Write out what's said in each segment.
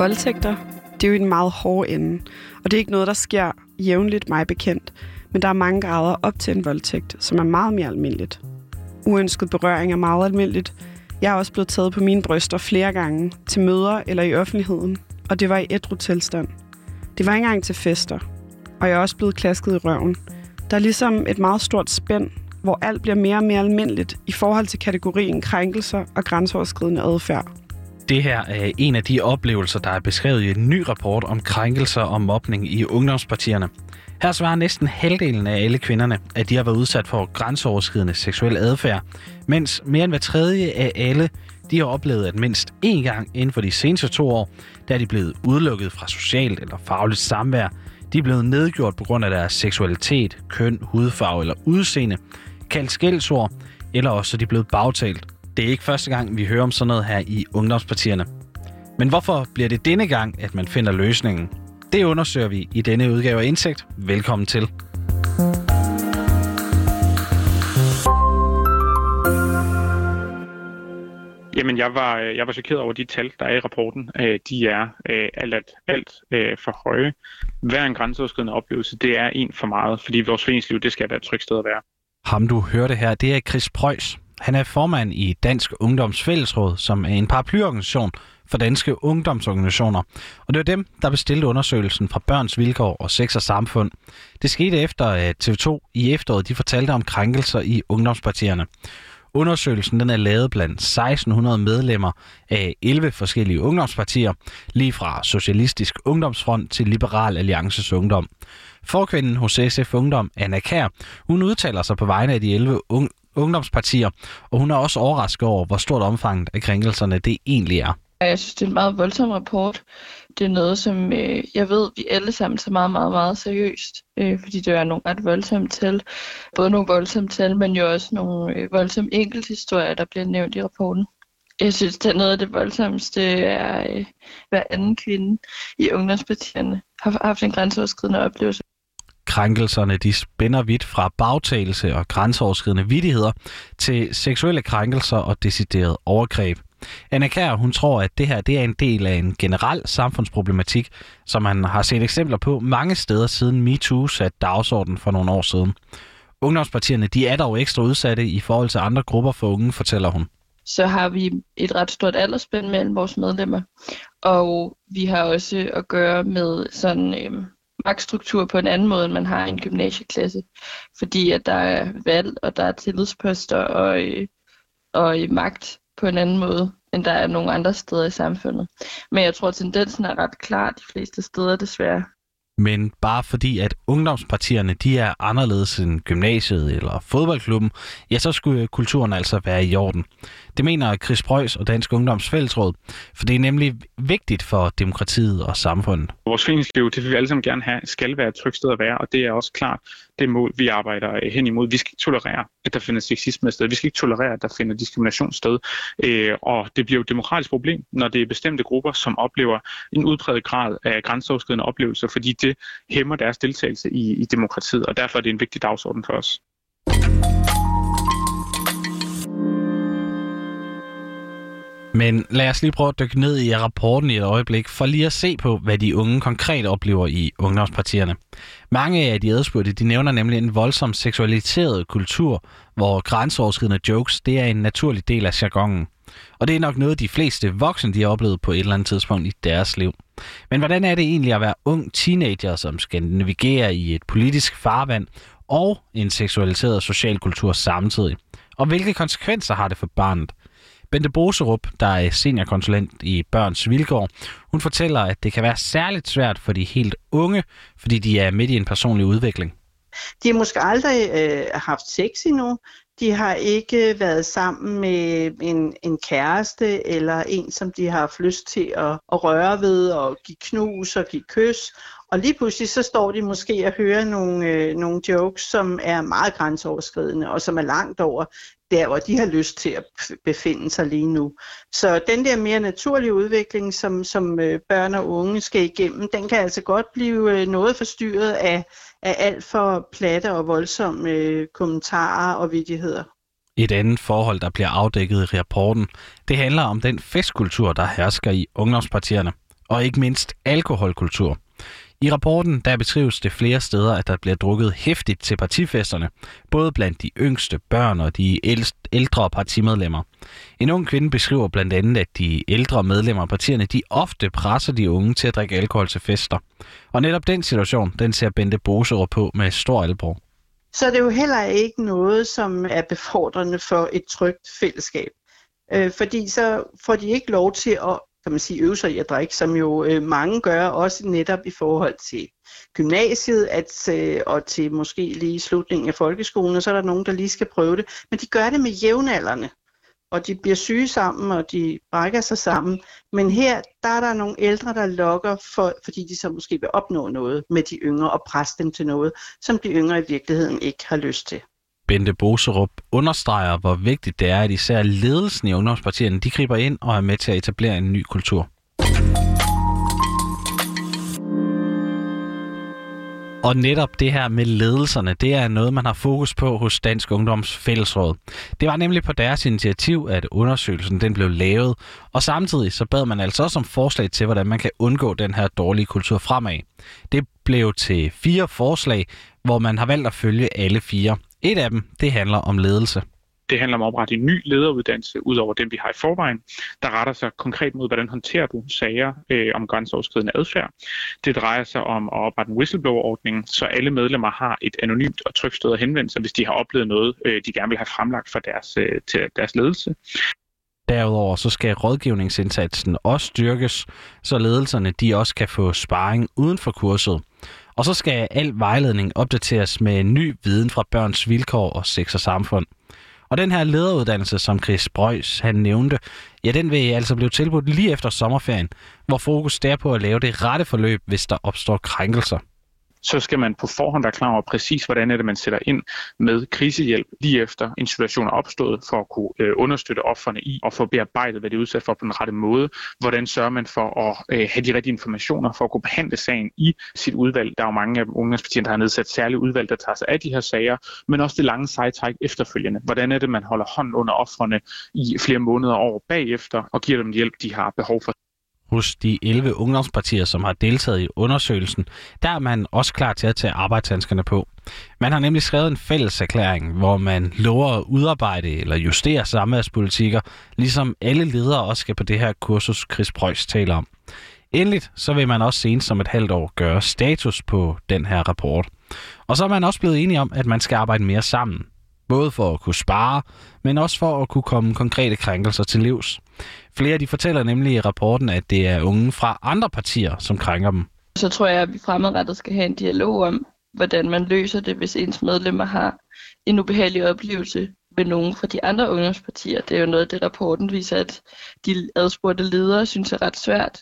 Voldtægter, det er jo i den meget hårde ende, og det er ikke noget, der sker jævnligt mig bekendt, men der er mange grader op til en voldtægt, som er meget mere almindeligt. Uønsket berøring er meget almindeligt. Jeg er også blevet taget på mine bryster flere gange, til møder eller i offentligheden, og det var i ædru tilstand. Det var ikke engang til fester, og jeg er også blevet klasket i røven. Der er ligesom et meget stort spænd, hvor alt bliver mere og mere almindeligt i forhold til kategorien krænkelser og grænseoverskridende adfærd. Det her er en af de oplevelser, der er beskrevet i en ny rapport om krænkelser og mobning i ungdomspartierne. Her svarer næsten halvdelen af alle kvinderne, at de har været udsat for grænseoverskridende seksuel adfærd, mens mere end hver tredje af alle de har oplevet, at mindst én gang inden for de seneste to år, der er de blevet udelukket fra socialt eller fagligt samvær. De er blevet nedgjort på grund af deres seksualitet, køn, hudfarve eller udseende, kaldt skældsord, eller også er de blevet bagtalt. Det er ikke første gang, vi hører om sådan noget her i ungdomspartierne. Men hvorfor bliver det denne gang, at man finder løsningen? Det undersøger vi i denne udgave af Indsigt. Velkommen til. Jamen, jeg var, øh, jeg var chokeret over de tal, der er i rapporten. Øh, de er øh, alt, alt, alt for høje. Hver en grænseoverskridende oplevelse, det er en for meget, fordi vores foreningsliv, det skal være et trygt sted at være. Ham du hørte her, det er Chris Preuss. Han er formand i Dansk Ungdoms Fællesråd, som er en paraplyorganisation for danske ungdomsorganisationer. Og det var dem, der bestilte undersøgelsen fra Børns Vilkår og Sex og Samfund. Det skete efter, at TV2 i efteråret de fortalte om krænkelser i ungdomspartierne. Undersøgelsen den er lavet blandt 1600 medlemmer af 11 forskellige ungdomspartier, lige fra Socialistisk Ungdomsfront til Liberal Alliances Ungdom. Forkvinden hos SF Ungdom, Anna Kær, hun udtaler sig på vegne af de 11 ungdomspartier, og hun er også overrasket over, hvor stort omfanget af krænkelserne det egentlig er. Jeg synes, det er en meget voldsom rapport. Det er noget, som øh, jeg ved, vi alle sammen tager meget, meget, meget seriøst. Øh, fordi det er nogle ret voldsomme tal. Både nogle voldsomme tal, men jo også nogle øh, voldsomme enkelthistorier, der bliver nævnt i rapporten. Jeg synes, det er noget af det voldsomste er, øh, hver anden kvinde i ungdomspartierne har haft en grænseoverskridende oplevelse. Krænkelserne de spænder vidt fra bagtagelse og grænseoverskridende vidigheder til seksuelle krænkelser og decideret overgreb. Anna Kær, hun tror, at det her det er en del af en generel samfundsproblematik, som man har set eksempler på mange steder siden MeToo satte dagsordenen for nogle år siden. Ungdomspartierne de er dog ekstra udsatte i forhold til andre grupper for unge, fortæller hun. Så har vi et ret stort aldersspænd mellem vores medlemmer, og vi har også at gøre med sådan øh, magtstruktur på en anden måde, end man har i en gymnasieklasse. Fordi at der er valg, og der er tillidsposter og, øh, og øh, magt på en anden måde, end der er nogle andre steder i samfundet. Men jeg tror, at tendensen er ret klar de fleste steder desværre. Men bare fordi, at ungdomspartierne de er anderledes end gymnasiet eller fodboldklubben, ja, så skulle kulturen altså være i orden. Det mener Chris Preuss og Dansk Ungdoms Fællesråd, for det er nemlig vigtigt for demokratiet og samfundet. Vores foreningsliv, det vil vi alle sammen gerne have, skal være et trygt sted at være, og det er også klart det mål, vi arbejder hen imod. Vi skal ikke tolerere, at der finder sexisme sted. Vi skal ikke tolerere, at der finder diskrimination sted. Øh, og det bliver jo et demokratisk problem, når det er bestemte grupper, som oplever en udpræget grad af grænseoverskridende oplevelser, fordi det hæmmer deres deltagelse i, i demokratiet, og derfor er det en vigtig dagsorden for os. Men lad os lige prøve at dykke ned i rapporten i et øjeblik, for lige at se på, hvad de unge konkret oplever i ungdomspartierne. Mange af de adspurgte, de nævner nemlig en voldsom seksualiseret kultur, hvor grænseoverskridende jokes, det er en naturlig del af jargonen. Og det er nok noget, de fleste voksne de har oplevet på et eller andet tidspunkt i deres liv. Men hvordan er det egentlig at være ung teenager, som skal navigere i et politisk farvand og en seksualiseret social kultur samtidig? Og hvilke konsekvenser har det for barnet? Bente Boserup, der er seniorkonsulent i Børns Vilkår, hun fortæller, at det kan være særligt svært for de helt unge, fordi de er midt i en personlig udvikling. De har måske aldrig øh, haft sex endnu. De har ikke været sammen med en, en kæreste eller en, som de har haft lyst til at, at røre ved og give knus og give kys. Og lige pludselig så står de måske og hører nogle, øh, nogle jokes, som er meget grænseoverskridende og som er langt over der, hvor de har lyst til at befinde sig lige nu. Så den der mere naturlige udvikling, som, som øh, børn og unge skal igennem, den kan altså godt blive øh, noget forstyrret af, af alt for platte og voldsomme øh, kommentarer og vidigheder. Et andet forhold, der bliver afdækket i rapporten, det handler om den festkultur, der hersker i ungdomspartierne. og ikke mindst alkoholkultur. I rapporten der beskrives det flere steder, at der bliver drukket hæftigt til partifesterne, både blandt de yngste børn og de ældre partimedlemmer. En ung kvinde beskriver blandt andet, at de ældre medlemmer af partierne de ofte presser de unge til at drikke alkohol til fester. Og netop den situation, den ser Bente Boserup på med stor alvor. Så det er jo heller ikke noget, som er befordrende for et trygt fællesskab. Øh, fordi så får de ikke lov til at kan man sige, øve sig i at drikke, som jo øh, mange gør, også netop i forhold til gymnasiet at, øh, og til måske lige slutningen af folkeskolen, og så er der nogen, der lige skal prøve det. Men de gør det med jævnaldrende, og de bliver syge sammen, og de brækker sig sammen. Men her, der er der nogle ældre, der lokker, for, fordi de så måske vil opnå noget med de yngre, og presse dem til noget, som de yngre i virkeligheden ikke har lyst til. Bente Boserup understreger, hvor vigtigt det er, at især ledelsen i ungdomspartierne de griber ind og er med til at etablere en ny kultur. Og netop det her med ledelserne, det er noget, man har fokus på hos Dansk Ungdoms Fællesråd. Det var nemlig på deres initiativ, at undersøgelsen den blev lavet, og samtidig så bad man altså også om forslag til, hvordan man kan undgå den her dårlige kultur fremad. Det blev til fire forslag, hvor man har valgt at følge alle fire. Et af dem, det handler om ledelse. Det handler om at oprette en ny lederuddannelse ud over dem, vi har i forvejen, der retter sig konkret mod, hvordan håndterer du sager øh, om grænseoverskridende adfærd. Det drejer sig om at oprette en whistleblower-ordning, så alle medlemmer har et anonymt og trygt sted at henvende sig, hvis de har oplevet noget, øh, de gerne vil have fremlagt for deres, øh, til deres ledelse. Derudover så skal rådgivningsindsatsen også styrkes, så ledelserne de også kan få sparring uden for kurset. Og så skal al vejledning opdateres med ny viden fra børns vilkår og sex og samfund. Og den her lederuddannelse, som Chris Brøjs han nævnte, ja, den vil altså blive tilbudt lige efter sommerferien, hvor fokus er på at lave det rette forløb, hvis der opstår krænkelser så skal man på forhånd være klar over præcis, hvordan er det, man sætter ind med krisehjælp lige efter en situation er opstået, for at kunne øh, understøtte offerne i og få bearbejdet, hvad de er udsat for på den rette måde. Hvordan sørger man for at øh, have de rigtige informationer for at kunne behandle sagen i sit udvalg. Der er jo mange af ungdomspartierne, der har nedsat særlige udvalg, der tager sig af de her sager, men også det lange sejtræk efterfølgende. Hvordan er det, man holder hånden under offerne i flere måneder og år bagefter og giver dem hjælp, de har behov for hos de 11 ungdomspartier, som har deltaget i undersøgelsen, der er man også klar til at tage arbejdshandskerne på. Man har nemlig skrevet en fælles erklæring, hvor man lover at udarbejde eller justere samværspolitikker, ligesom alle ledere også skal på det her kursus, Chris Preuss taler om. Endeligt så vil man også senest som et halvt år gøre status på den her rapport. Og så er man også blevet enige om, at man skal arbejde mere sammen. Både for at kunne spare, men også for at kunne komme konkrete krænkelser til livs. Flere de fortæller nemlig i rapporten, at det er unge fra andre partier, som krænker dem. Så tror jeg, at vi fremadrettet skal have en dialog om, hvordan man løser det, hvis ens medlemmer har en ubehagelig oplevelse med nogen fra de andre ungdomspartier. Det er jo noget af det, rapporten viser, at de adspurgte ledere synes er ret svært,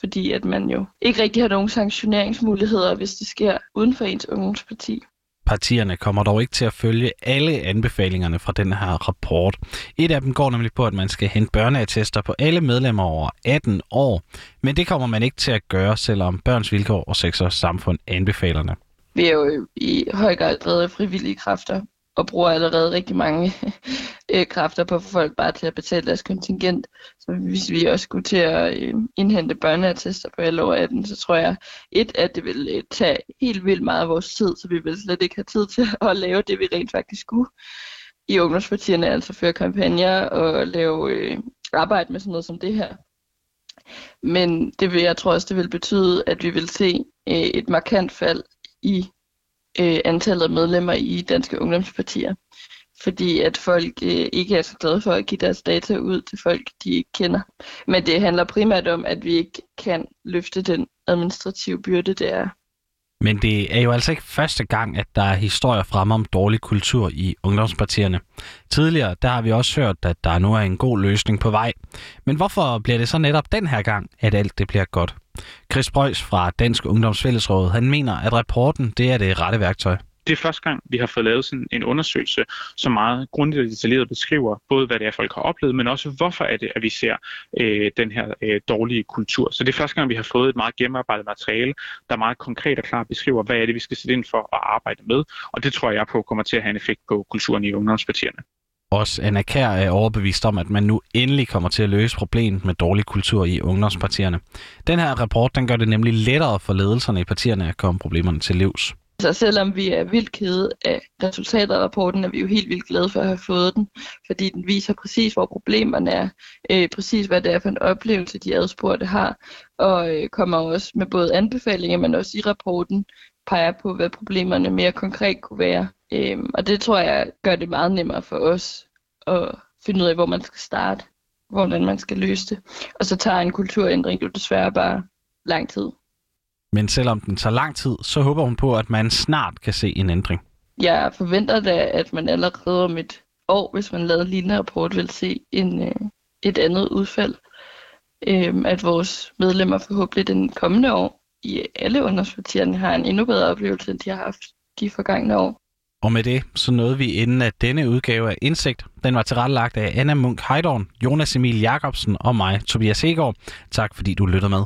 fordi at man jo ikke rigtig har nogen sanktioneringsmuligheder, hvis det sker uden for ens ungdomsparti. Partierne kommer dog ikke til at følge alle anbefalingerne fra den her rapport. Et af dem går nemlig på, at man skal hente børneattester på alle medlemmer over 18 år, men det kommer man ikke til at gøre, selvom børns vilkår og sex og samfund anbefalerne. Vi er jo i høj grad drevet af frivillige kræfter, og bruger allerede rigtig mange øh, kræfter på at få folk bare til at betale deres kontingent. Så hvis vi også skulle til at øh, indhente børneattester på alle over 18, så tror jeg, et, at det vil øh, tage helt vildt meget af vores tid, så vi vil slet ikke have tid til at lave det, vi rent faktisk skulle i ungdomspartierne, altså føre kampagner og lave øh, arbejde med sådan noget som det her. Men det vil, jeg tror også, det vil betyde, at vi vil se øh, et markant fald i øh, antallet af medlemmer i danske ungdomspartier. Fordi at folk øh, ikke er så glade for at give deres data ud til folk, de ikke kender. Men det handler primært om, at vi ikke kan løfte den administrative byrde, det er. Men det er jo altså ikke første gang, at der er historier frem om dårlig kultur i ungdomspartierne. Tidligere der har vi også hørt, at der nu er en god løsning på vej. Men hvorfor bliver det så netop den her gang, at alt det bliver godt? Chris Preuss fra Dansk Ungdomsfællesråd, han mener, at rapporten det er det rette værktøj det er første gang, vi har fået lavet sådan en undersøgelse, som meget grundigt og detaljeret beskriver både, hvad det er, folk har oplevet, men også hvorfor er det, at vi ser øh, den her øh, dårlige kultur. Så det er første gang, vi har fået et meget gennemarbejdet materiale, der meget konkret og klart beskriver, hvad er det, vi skal sætte ind for at arbejde med. Og det tror jeg på kommer til at have en effekt på kulturen i ungdomspartierne. Også Anna Kær er overbevist om, at man nu endelig kommer til at løse problemet med dårlig kultur i ungdomspartierne. Den her rapport den gør det nemlig lettere for ledelserne i partierne at komme problemerne til livs. Så selvom vi er vildt kede af resultatet af rapporten, er vi jo helt vildt glade for at have fået den, fordi den viser præcis, hvor problemerne er, øh, præcis hvad det er for en oplevelse, de adspurgte har, og øh, kommer også med både anbefalinger, men også i rapporten peger på, hvad problemerne mere konkret kunne være. Øh, og det tror jeg gør det meget nemmere for os at finde ud af, hvor man skal starte, hvordan man skal løse det. Og så tager en kulturændring jo desværre bare lang tid. Men selvom den tager lang tid, så håber hun på, at man snart kan se en ændring. Jeg forventer da, at man allerede om et år, hvis man lavede en lignende rapport, vil se en, øh, et andet udfald. Øh, at vores medlemmer forhåbentlig den kommende år i alle ungdomspartierne har en endnu bedre oplevelse, end de har haft de forgangne år. Og med det, så nåede vi inden af denne udgave af Indsigt. Den var tilrettelagt af Anna Munk Heidorn, Jonas Emil Jacobsen og mig, Tobias Hegård. Tak fordi du lyttede med.